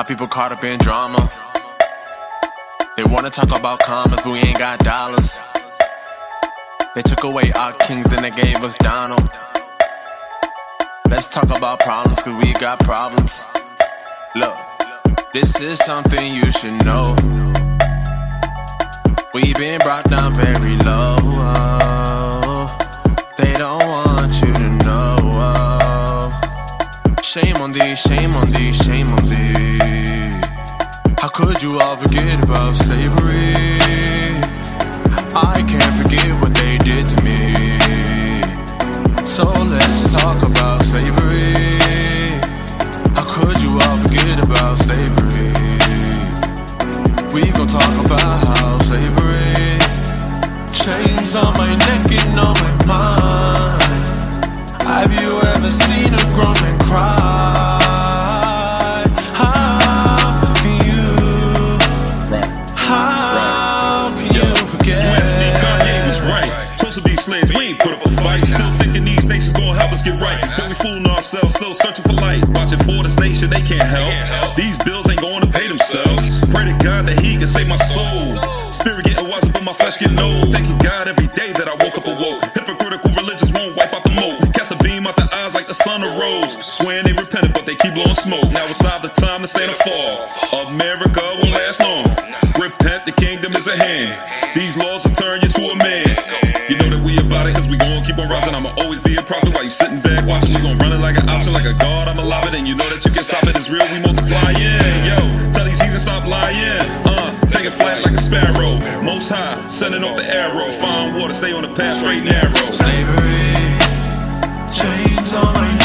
My people caught up in drama. They wanna talk about commas, but we ain't got dollars. They took away our kings, then they gave us Donald. Let's talk about problems, cause we got problems. Look, this is something you should know. We've been brought down very low. Shame on thee, shame on thee. How could you all forget about slavery? I can't forget what they did to me. So let's talk about slavery. How could you all forget about slavery? We gon' talk about how slavery chains on my neck and on my mind. Have you ever seen a grown man cry? Us get right. But we fooling ourselves, still searching for light. Watching for this nation, they can't help. These bills ain't going to pay themselves. Pray to God that He can save my soul. Spirit getting wiser, but my flesh getting old. Thanking God every day that I woke up awoke. The sun arose. Swearing they repented, but they keep blowing smoke. Now it's not the time to stand or fall. America won't last long. Repent, the kingdom is at hand. These laws will turn you to a man. You know that we about it, cause we gon' keep on rising. I'ma always be a prophet while you sitting back watching. We gon' run it like an option, like a god. I'ma alive it, and you know that you can stop it. It's real, we multiplying. Yo, tell these heathens stop lying. Uh, take it flat like a sparrow. Most high, sending off the arrow. Find water, stay on the path, straight and narrow. Slavery chains on. my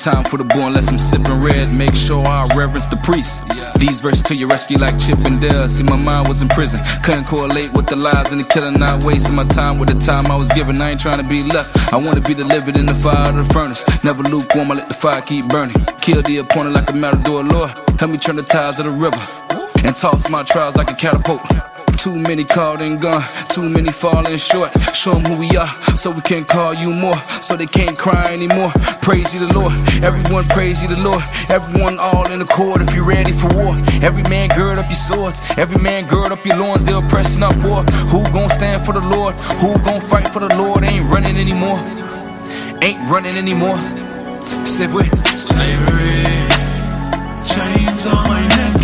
time for the boy unless I'm sipping red. Make sure I reverence the priest. These verses to your rescue like Chip and Dale. See, my mind was in prison. Couldn't correlate with the lies and the killing. Not wasting my time with the time I was given. I ain't trying to be left. I want to be delivered in the fire of the furnace. Never lukewarm, I let the fire keep burning. Kill the opponent like a matador, Lord. Help me turn the tides of the river. And toss my trials like a catapult. Too many called and gone, too many falling short. Show them who we are, so we can call you more. So they can't cry anymore. Praise you the Lord, everyone praise you the Lord. Everyone all in accord if you're ready for war. Every man gird up your swords, every man gird up your loins. They're pressing up war. Who gon' stand for the Lord? Who gon' fight for the Lord? Ain't running anymore. Ain't running anymore. Slavery chains on my neck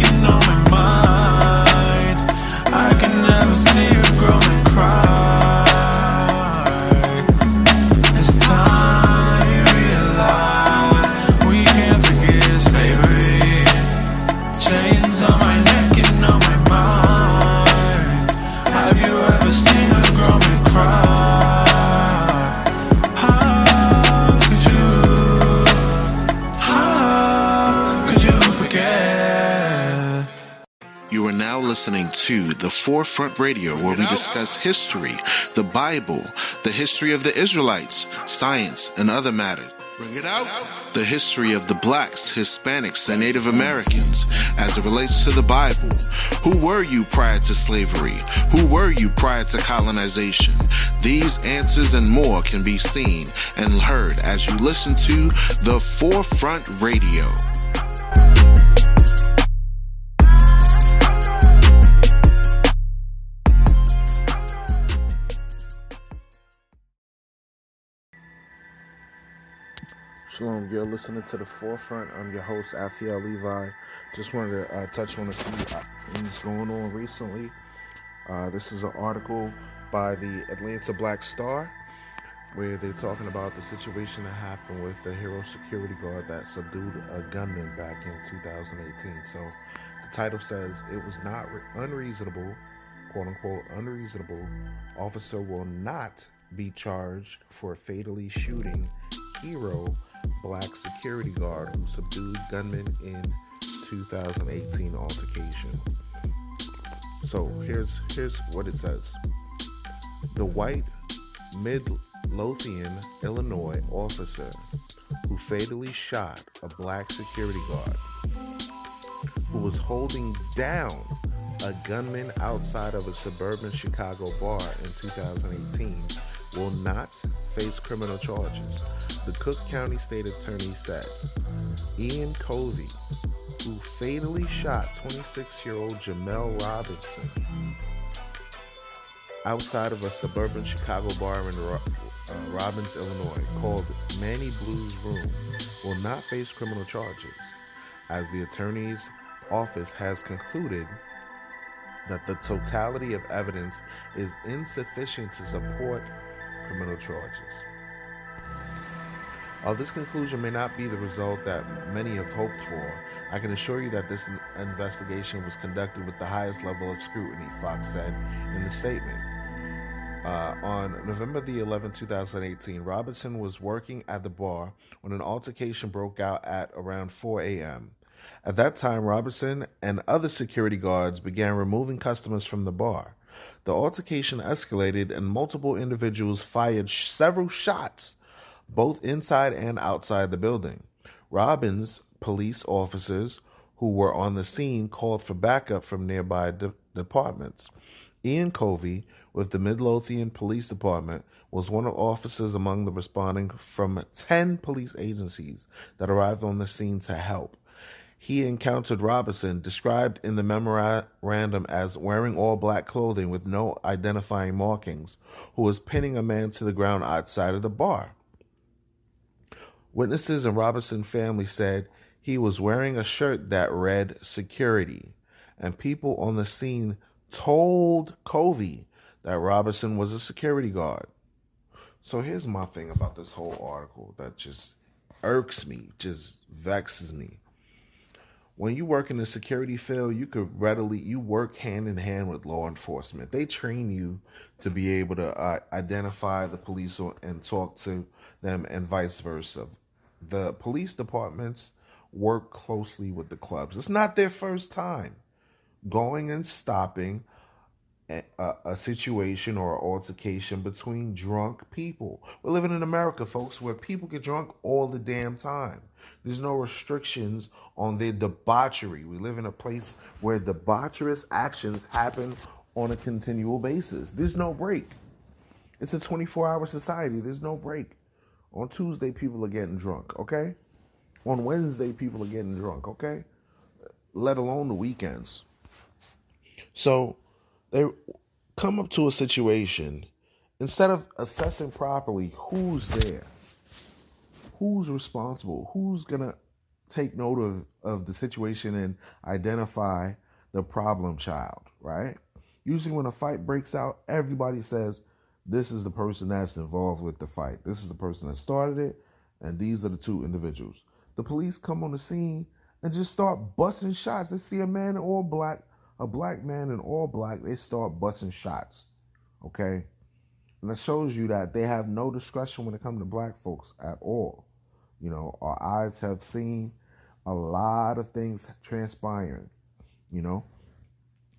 You are now listening to The Forefront Radio, where we discuss history, the Bible, the history of the Israelites, science, and other matters. Bring it out. The history of the blacks, Hispanics, and Native Americans as it relates to the Bible. Who were you prior to slavery? Who were you prior to colonization? These answers and more can be seen and heard as you listen to The Forefront Radio. Shalom, you're listening to the forefront. I'm your host, Aphiel Levi. Just wanted to uh, touch on a few uh, things going on recently. Uh, this is an article by the Atlanta Black Star where they're talking about the situation that happened with the hero security guard that subdued a gunman back in 2018. So the title says it was not re- unreasonable, quote unquote, unreasonable. Officer will not be charged for fatally shooting hero black security guard who subdued gunman in 2018 altercation. So here's here's what it says. The white Midlothian, Illinois officer who fatally shot a black security guard who was holding down a gunman outside of a suburban Chicago bar in 2018 will not face criminal charges. The Cook County State Attorney said Ian Covey, who fatally shot 26 year old Jamel Robinson outside of a suburban Chicago bar in uh, Robbins, Illinois, called Manny Blue's Room, will not face criminal charges, as the attorney's office has concluded that the totality of evidence is insufficient to support criminal charges. While this conclusion may not be the result that many have hoped for, I can assure you that this investigation was conducted with the highest level of scrutiny, Foxx said in the statement. Uh, on November the 11th, 2018, Robinson was working at the bar when an altercation broke out at around 4 a.m. At that time, Robinson and other security guards began removing customers from the bar. The altercation escalated and multiple individuals fired several shots, both inside and outside the building. Robbins police officers who were on the scene called for backup from nearby de- departments. Ian Covey with the Midlothian Police Department was one of officers among the responding from 10 police agencies that arrived on the scene to help he encountered Robinson, described in the memorandum as wearing all black clothing with no identifying markings, who was pinning a man to the ground outside of the bar. Witnesses and Robinson family said he was wearing a shirt that read security, and people on the scene told Covey that Robinson was a security guard. So here's my thing about this whole article that just irks me, just vexes me when you work in the security field, you could readily you work hand in hand with law enforcement. They train you to be able to uh, identify the police and talk to them, and vice versa. The police departments work closely with the clubs. It's not their first time going and stopping a, a, situation or altercation between drunk people. We're living in America, folks, where people get drunk all the damn time. There's no restrictions on their debauchery. We live in a place where debaucherous actions happen on a continual basis. There's no break. It's a 24 hour society. There's no break. On Tuesday, people are getting drunk, okay? On Wednesday, people are getting drunk, okay? Let alone the weekends. So they come up to a situation, instead of assessing properly who's there, who's responsible? Who's gonna take note of, of the situation and identify the problem child, right? Usually when a fight breaks out, everybody says, This is the person that's involved with the fight. This is the person that started it, and these are the two individuals. The police come on the scene and just start busting shots. They see a man in all black, a black man in all black, they start busting shots. Okay? And that shows you that they have no discretion when it comes to black folks at all. You know, our eyes have seen a lot of things transpiring. You know,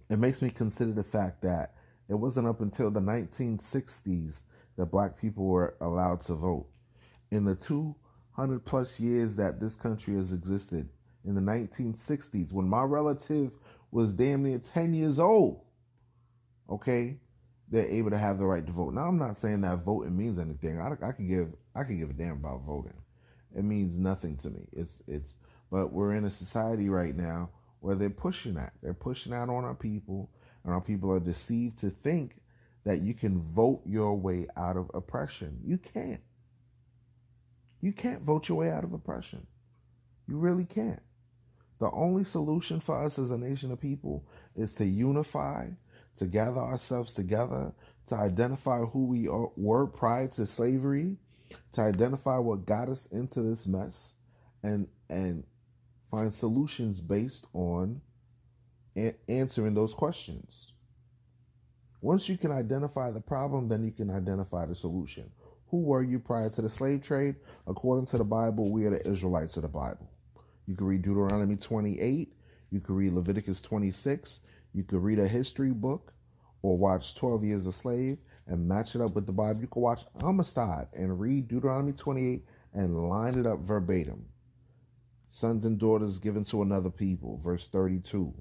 it makes me consider the fact that it wasn't up until the 1960s that black people were allowed to vote. In the 200 plus years that this country has existed, in the 1960s, when my relative was damn near 10 years old, okay, they're able to have the right to vote. Now, I'm not saying that voting means anything. I, I give I could give a damn about voting it means nothing to me. It's it's but we're in a society right now where they're pushing that. They're pushing out on our people, and our people are deceived to think that you can vote your way out of oppression. You can't. You can't vote your way out of oppression. You really can't. The only solution for us as a nation of people is to unify, to gather ourselves together, to identify who we are, were prior to slavery, to identify what got us into this mess and and find solutions based on a- answering those questions. Once you can identify the problem, then you can identify the solution. Who were you prior to the slave trade? According to the Bible, we are the Israelites of the Bible. You can read Deuteronomy 28, you can read Leviticus 26, you can read a history book or watch 12 Years a Slave and match it up with the Bible. You can watch Amistad and read Deuteronomy 28 and line it up verbatim. Sons and daughters given to another people, verse 32.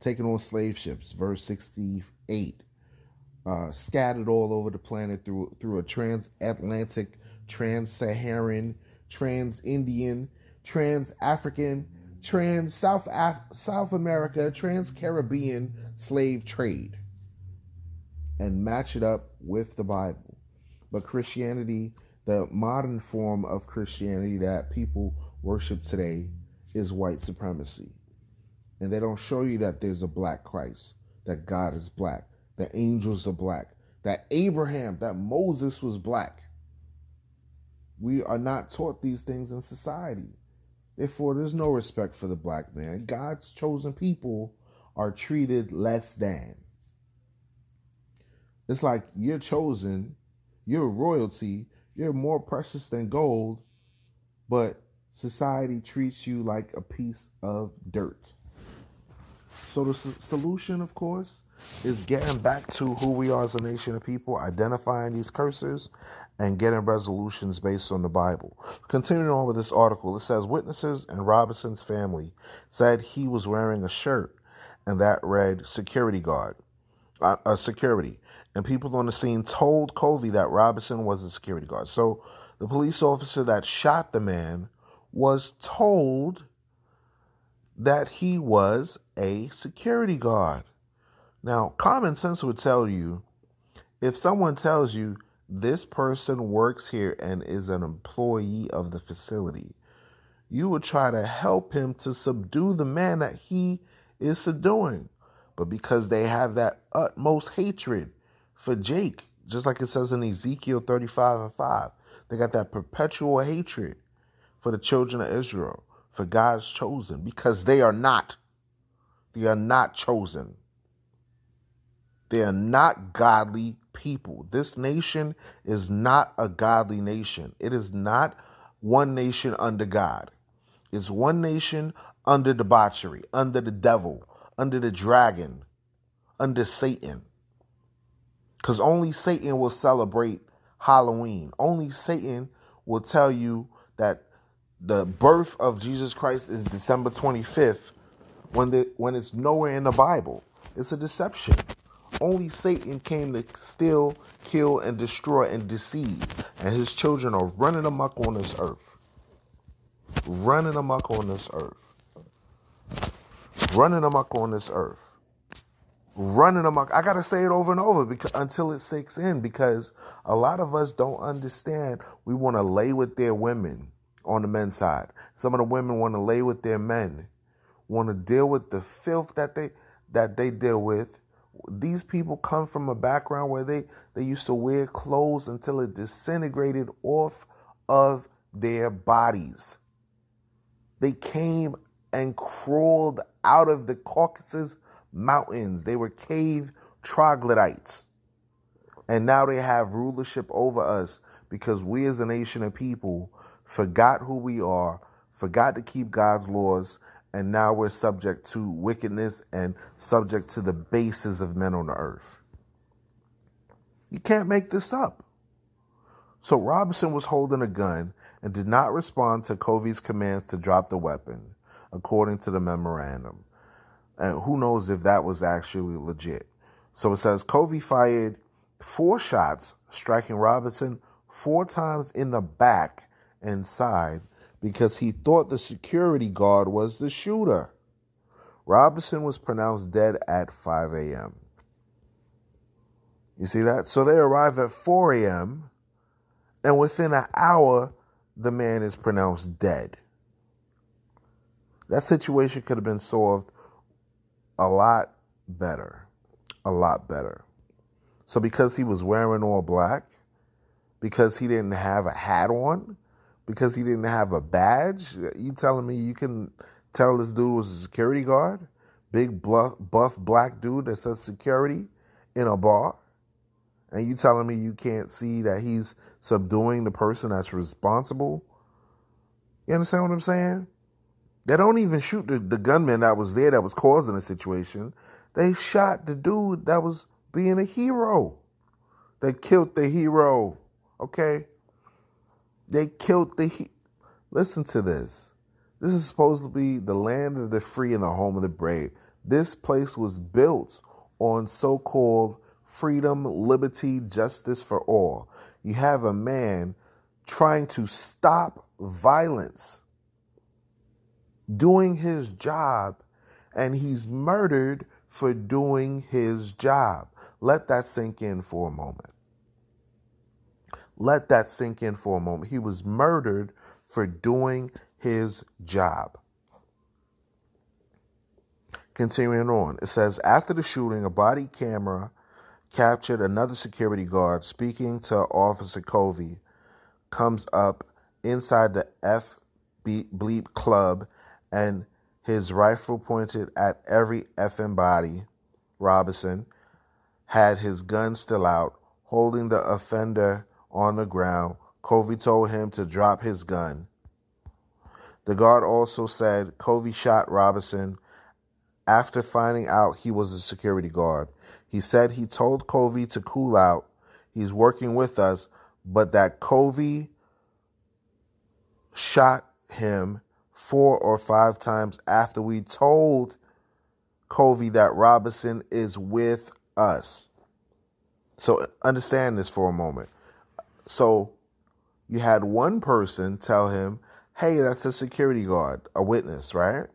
Taking on slave ships, verse 68 uh, scattered all over the planet through through a transatlantic, trans-Saharan, trans-Indian, trans-African, trans-South Af- South America, trans-Caribbean slave trade, and match it up with the Bible. But Christianity, the modern form of Christianity that people worship today, is white supremacy, and they don't show you that there's a black Christ, that God is black that angels are black, that Abraham, that Moses was black. We are not taught these things in society. Therefore, there's no respect for the black man. God's chosen people are treated less than. It's like you're chosen, you're royalty, you're more precious than gold, but society treats you like a piece of dirt. So, the solution, of course, is getting back to who we are as a nation of people, identifying these curses, and getting resolutions based on the Bible. Continuing on with this article, it says witnesses and Robinson's family said he was wearing a shirt and that read security guard, uh, uh, security. And people on the scene told Covey that Robinson was a security guard. So the police officer that shot the man was told that he was a security guard. Now, common sense would tell you if someone tells you this person works here and is an employee of the facility, you would try to help him to subdue the man that he is subduing. But because they have that utmost hatred for Jake, just like it says in Ezekiel 35 and 5, they got that perpetual hatred for the children of Israel, for God's chosen, because they are not. They are not chosen. They are not godly people. This nation is not a godly nation. It is not one nation under God. It's one nation under debauchery, under the devil, under the dragon, under Satan. Because only Satan will celebrate Halloween. Only Satan will tell you that the birth of Jesus Christ is December 25th when, the, when it's nowhere in the Bible. It's a deception. Only Satan came to steal, kill, and destroy and deceive. And his children are running amok on this earth. Running amok on this earth. Running amok on this earth. Running amok. I gotta say it over and over because until it sinks in, because a lot of us don't understand. We want to lay with their women on the men's side. Some of the women want to lay with their men, want to deal with the filth that they that they deal with these people come from a background where they, they used to wear clothes until it disintegrated off of their bodies. They came and crawled out of the Caucasus Mountains. They were cave troglodytes. And now they have rulership over us because we as a nation of people forgot who we are, forgot to keep God's laws, and now we're subject to wickedness and subject to the bases of men on the earth. You can't make this up. So Robinson was holding a gun and did not respond to Covey's commands to drop the weapon, according to the memorandum. And who knows if that was actually legit. So it says Covey fired four shots, striking Robinson four times in the back and side because he thought the security guard was the shooter. Robinson was pronounced dead at 5 a.m. You see that? So they arrive at 4 a.m., and within an hour, the man is pronounced dead. That situation could have been solved a lot better. A lot better. So, because he was wearing all black, because he didn't have a hat on, because he didn't have a badge? You telling me you can tell this dude was a security guard? Big buff, buff black dude that says security in a bar, and you telling me you can't see that he's subduing the person that's responsible? You understand what I'm saying? They don't even shoot the, the gunman that was there that was causing the situation. They shot the dude that was being a hero. They killed the hero. Okay? They killed the he- Listen to this. This is supposed to be the land of the free and the home of the brave. This place was built on so called freedom, liberty, justice for all. You have a man trying to stop violence, doing his job, and he's murdered for doing his job. Let that sink in for a moment. Let that sink in for a moment. He was murdered for doing his job. Continuing on, it says after the shooting, a body camera captured another security guard speaking to Officer Covey. Comes up inside the F Bleep Club and his rifle pointed at every effing body. Robinson had his gun still out, holding the offender on the ground. Covey told him to drop his gun. The guard also said Covey shot Robinson after finding out he was a security guard. He said he told Covey to cool out. He's working with us, but that Covey shot him four or five times after we told Covey that Robinson is with us. So understand this for a moment. So you had one person tell him, hey, that's a security guard, a witness, right?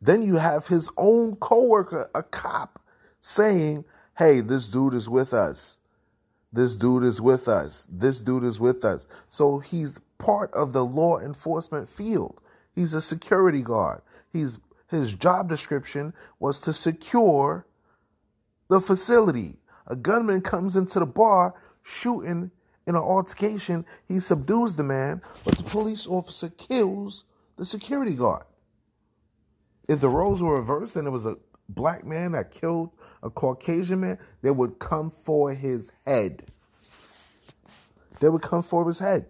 Then you have his own coworker, a cop, saying, hey, this dude is with us. This dude is with us. This dude is with us. So he's part of the law enforcement field. He's a security guard. He's his job description was to secure the facility. A gunman comes into the bar shooting in an altercation. He subdues the man, but the police officer kills the security guard. If the roles were reversed and it was a black man that killed a Caucasian man, they would come for his head. They would come for his head.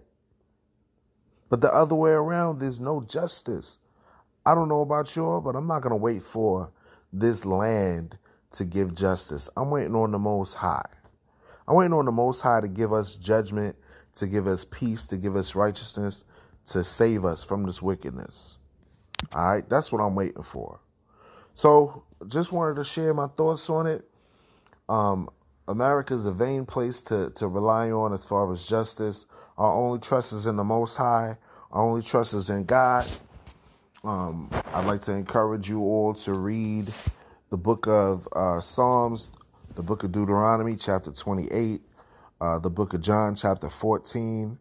But the other way around, there's no justice. I don't know about y'all, but I'm not going to wait for this land to give justice. I'm waiting on the Most High. I'm waiting on the Most High to give us judgment, to give us peace, to give us righteousness, to save us from this wickedness. All right, that's what I'm waiting for. So, just wanted to share my thoughts on it. Um, America is a vain place to, to rely on as far as justice. Our only trust is in the Most High. Our only trust is in God. Um, I'd like to encourage you all to read the book of uh, Psalms, the book of Deuteronomy, chapter 28, uh, the book of John, chapter 14,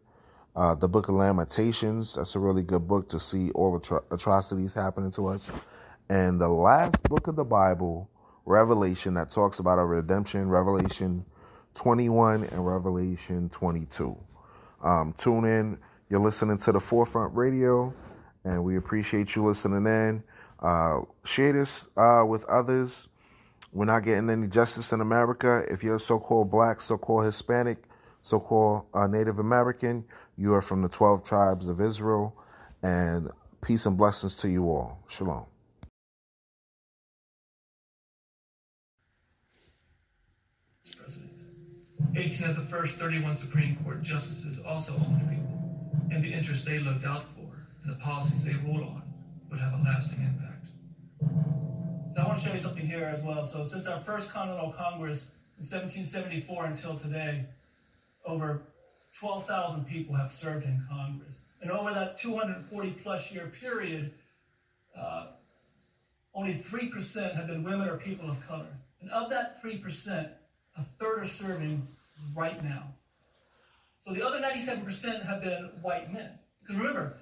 uh, the book of Lamentations. That's a really good book to see all the atrocities happening to us. And the last book of the Bible, Revelation, that talks about our redemption, Revelation 21 and Revelation 22. Um, tune in. You're listening to the Forefront Radio and we appreciate you listening in. Uh, share this uh, with others. We're not getting any justice in America. If you're so called black, so called Hispanic, so called uh, Native American, you are from the 12 tribes of Israel. And peace and blessings to you all. Shalom. 18 of the first 31 Supreme Court justices also owned people and the interests they looked out for and the policies they ruled on would have a lasting impact. So I want to show you something here as well. So since our first Continental Congress in 1774 until today, over 12,000 people have served in Congress. And over that 240 plus year period, uh, only 3% have been women or people of color. And of that 3%, a third are serving right now. So the other 97% have been white men. Because remember,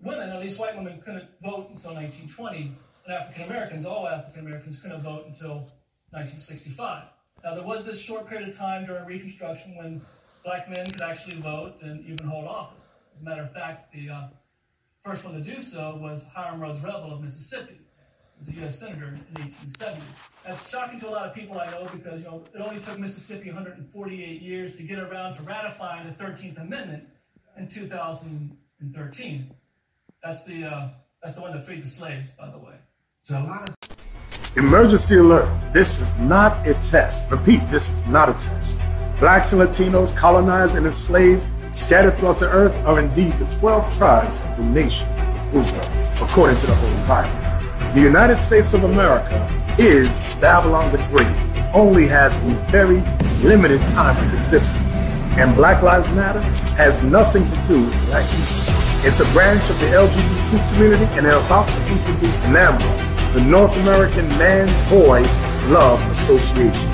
women, at least white women, couldn't vote until 1920, and African Americans, all African Americans, couldn't vote until 1965. Now, there was this short period of time during Reconstruction when black men could actually vote and even hold office. As a matter of fact, the uh, first one to do so was Hiram Rhodes Revel of Mississippi. As a U.S. senator in 1870. That's shocking to a lot of people I know because you know it only took Mississippi 148 years to get around to ratifying the 13th Amendment in 2013. That's the uh, that's the one that freed the slaves, by the way. So a lot of Emergency alert. This is not a test. Repeat, this is not a test. Blacks and Latinos colonized and enslaved, scattered throughout the earth, are indeed the 12 tribes of the nation Israel, according to the Holy Bible. The United States of America is Babylon the Great, only has a very limited time of existence. And Black Lives Matter has nothing to do with black people. It's a branch of the LGBT community, and they're about to introduce NAMBLA, the North American Man Boy Love Association.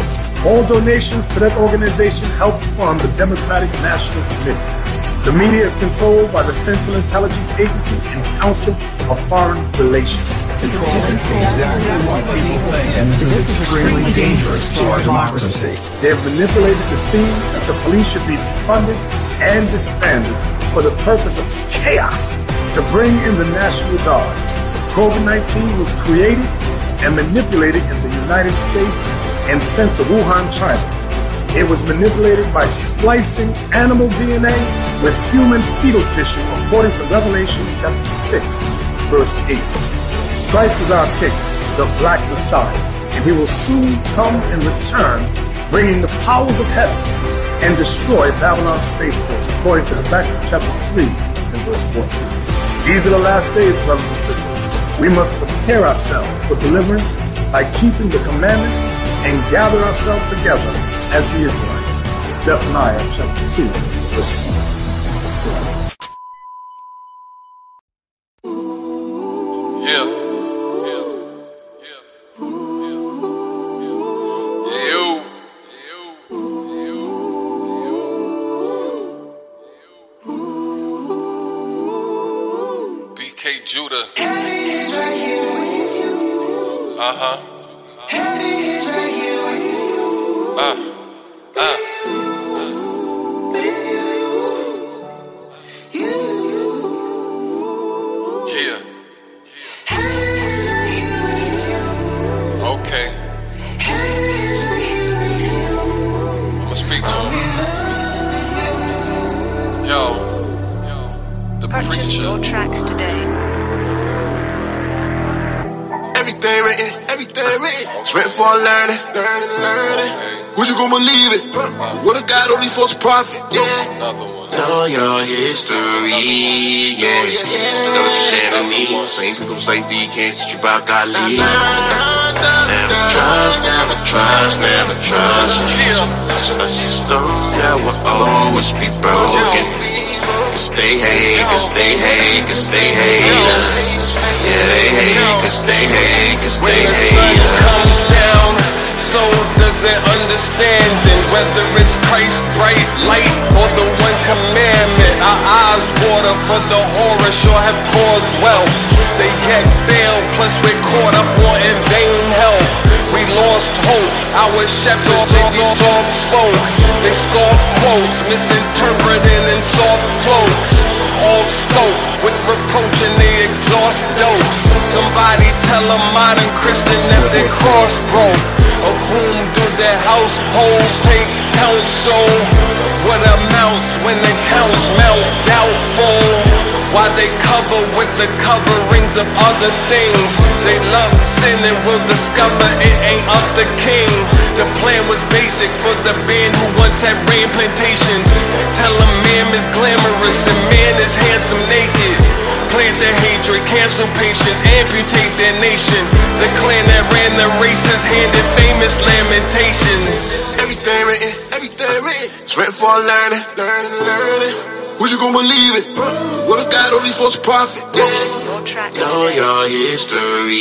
All donations to that organization help fund the Democratic National Committee. The media is controlled by the Central Intelligence Agency and Council of Foreign Relations. Controlling exactly what people think, and this is extremely dangerous for our democracy. They have manipulated the theme that the police should be funded and disbanded for the purpose of chaos to bring in the National Guard. COVID-19 was created and manipulated in the United States and sent to Wuhan, China. It was manipulated by splicing animal DNA with human fetal tissue, according to Revelation chapter 6, verse 8. Christ is our King, the Black Messiah, and he will soon come and return, bringing the powers of heaven and destroy Babylon's space force, according to Habakkuk chapter 3 and verse 14. These are the last days, brothers and sisters. We must prepare ourselves for deliverance by keeping the commandments and gather ourselves together as the Israelites. Zephaniah chapter 2, verse 1. God only false prophet, yeah. Know your history, yeah. Know what you're saying to me. Same people say D can't teach you about God. Never trust, never trust, never trust. A system that will always be broken. Cause they hate, cause they hate, cause they hate us. Yeah, they hate, cause they hate, cause they When the sun hate us. comes down, so does their understanding. Whether it's sure have caused wealth. They yet fail, plus we're caught up wanting vain help. We lost hope, our shepherds all soft spoke. They scoff quotes, misinterpreting in soft cloaks. Off scope with reproach and they exhaust dopes. Somebody tell a modern Christian that their cross broke. Of whom do their households take counsel? What amounts when the counts mount doubtful? Why they cover with the coverings of other things? They love sin and will discover it ain't of the king. The plan was basic for the band who once had rain plantations. Tell them man is glamorous and man is handsome naked. Plant their hatred, cancel patience, amputate their nation. The clan that ran the races handed famous lamentations. Everything written, everything written. It's written for learning, learning, learning. Would you gonna believe it? What a God only yeah. Purchase your Know your history,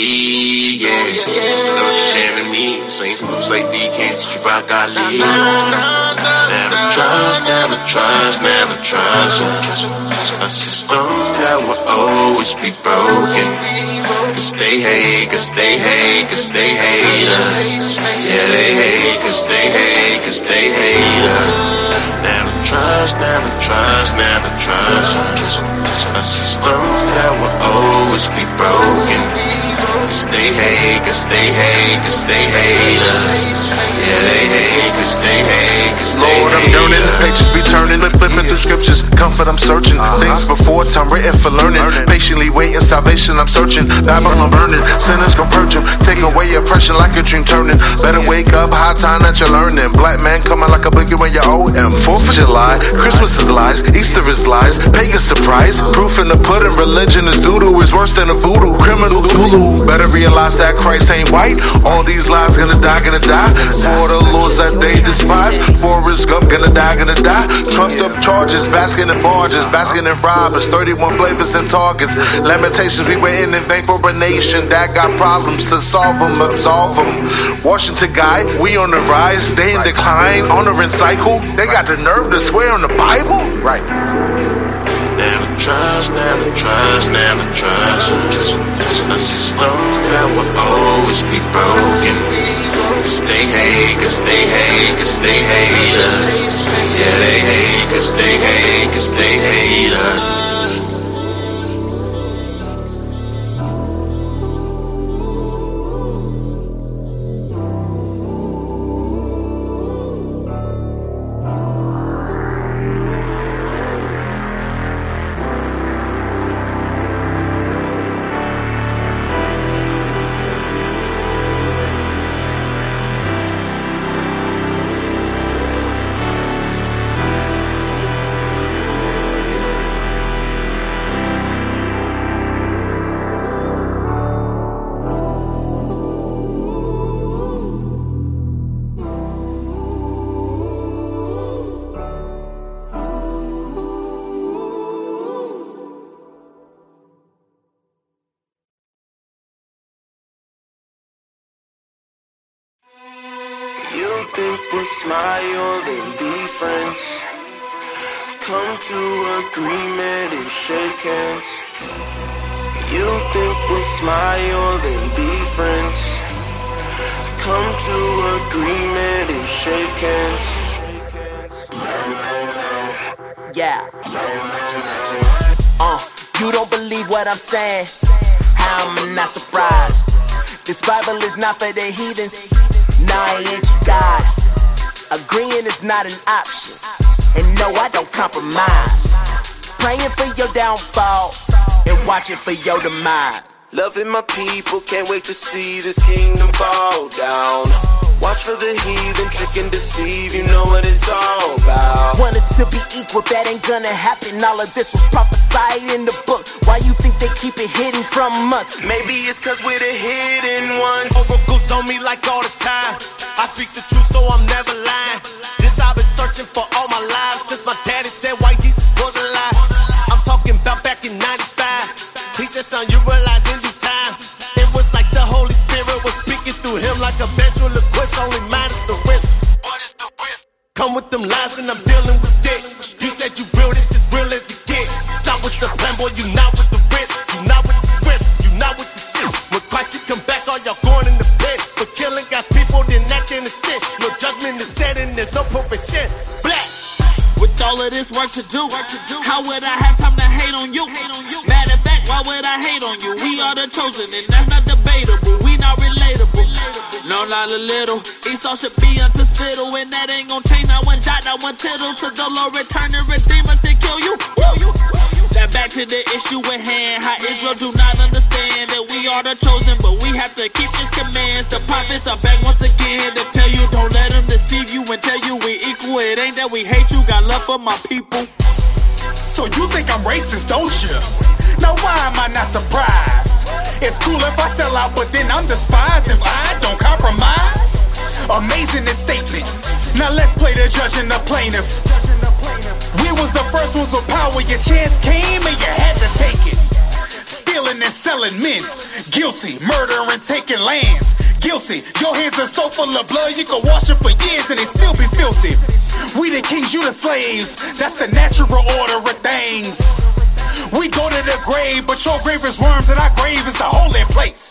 yeah. Know what you're saying to me. Same people say D can't you about God lead. Never trust, never trust, never trust. A system that will always be broken. Cause they hate, cause they hate, cause they hate us. Yeah, they hate, cause they hate, cause they hate us. Trust, never trust, never trust. A system that will always be broken. Cause they hate, cause they hate, cause they hate us. Yeah, they hate, cause they hate, cause they Lord, I'm yearning. Pages be turning, flip, flipping through scriptures. Comfort, I'm searching. Uh-huh. Things before time written for learning. Patiently waiting, salvation, I'm searching. Bible, I'm burning. Sinners gon' purge 'em. Take away oppression like a dream turning. Better wake up, high time that you're learning. Black man coming like a boogie when you owe him. Fourth of July, Christmas is lies, Easter is lies, pagan surprise. Proof in the pudding, religion is doodoo, is worse than a voodoo. Criminal Zulu. Better realize that Christ ain't white. All these lies gonna die, gonna die. For the laws that they despise. Forrest Gump gonna die, gonna die. Trumped up charges, basking in barges, basking in robbers. 31 flavors and targets. Lamentations, we waiting in vain for a nation that got problems to solve them, absolve them. Washington guy, we on the rise, they in decline, honoring cycle. They got the nerve to swear on the Bible? Right. Never trust, never trust, never trust. Just, just a system that will always be broken. Cause they hate, cause they hate, cause they hate us. Yeah, they hate, cause they hate, cause they You think we'll smile and be friends? Come to agreement and shake hands. You think we'll smile and be friends? Come to agreement and shake hands. Yeah. Uh, you don't believe what I'm saying? How am I not surprised? This Bible is not for the heathens. Your God. Agreeing is not an option. And no, I don't compromise. Praying for your downfall and watching for your demise. Loving my people, can't wait to see this kingdom fall down. Watch for the heathen, trick and deceive, you know what it's all about. Want us to be equal, that ain't gonna happen. All of this was prophesied in the book. Why you think they keep it hidden from us? Maybe it's cause we're the hidden ones. Oracles on me like all the time. I speak the truth, so I'm never lying. This I've been searching for all my life since my daddy said white Jesus was a lie. I'm talking about back in 95. He said, son, you realize only minus the risk. Come with them lies and I'm dealing with it. You said you real, this is real as it gets. Stop with the plan, boy, you not with the risk. You not with the script, you not with the shit. When Christ come back, all y'all going in the pit. For killing God's people, then acting the sin. No judgment is said and there's no probation. Black. With all of this work to do, how would I have time to hate on you? Matter of fact, why would I hate on you? We are the chosen, and Not a little. Esau should be unto and that ain't gon' change. Not one jot, not one tittle. To the Lord return and redeem us and kill you. That back to the issue at hand. How Israel do not understand that we are the chosen, but we have to keep his commands. The prophets are back once again to tell you, don't let them deceive you and tell you we equal. It ain't that we hate you, got love for my people. So you think I'm racist, don't you? Now why am I not surprised? It's cool if I sell out, but then I'm despised if I don't compromise. Amazing this statement. Now let's play the judge and the plaintiff. We was the first ones with power. Your chance came and you had to take it. Stealing and selling men. Guilty. Murdering, taking lands. Guilty. Your hands are so full of blood, you can wash them for years and they still be filthy. We the kings, you the slaves. That's the natural order of things. We go to the grave, but your grave is worms and our grave is the holy place.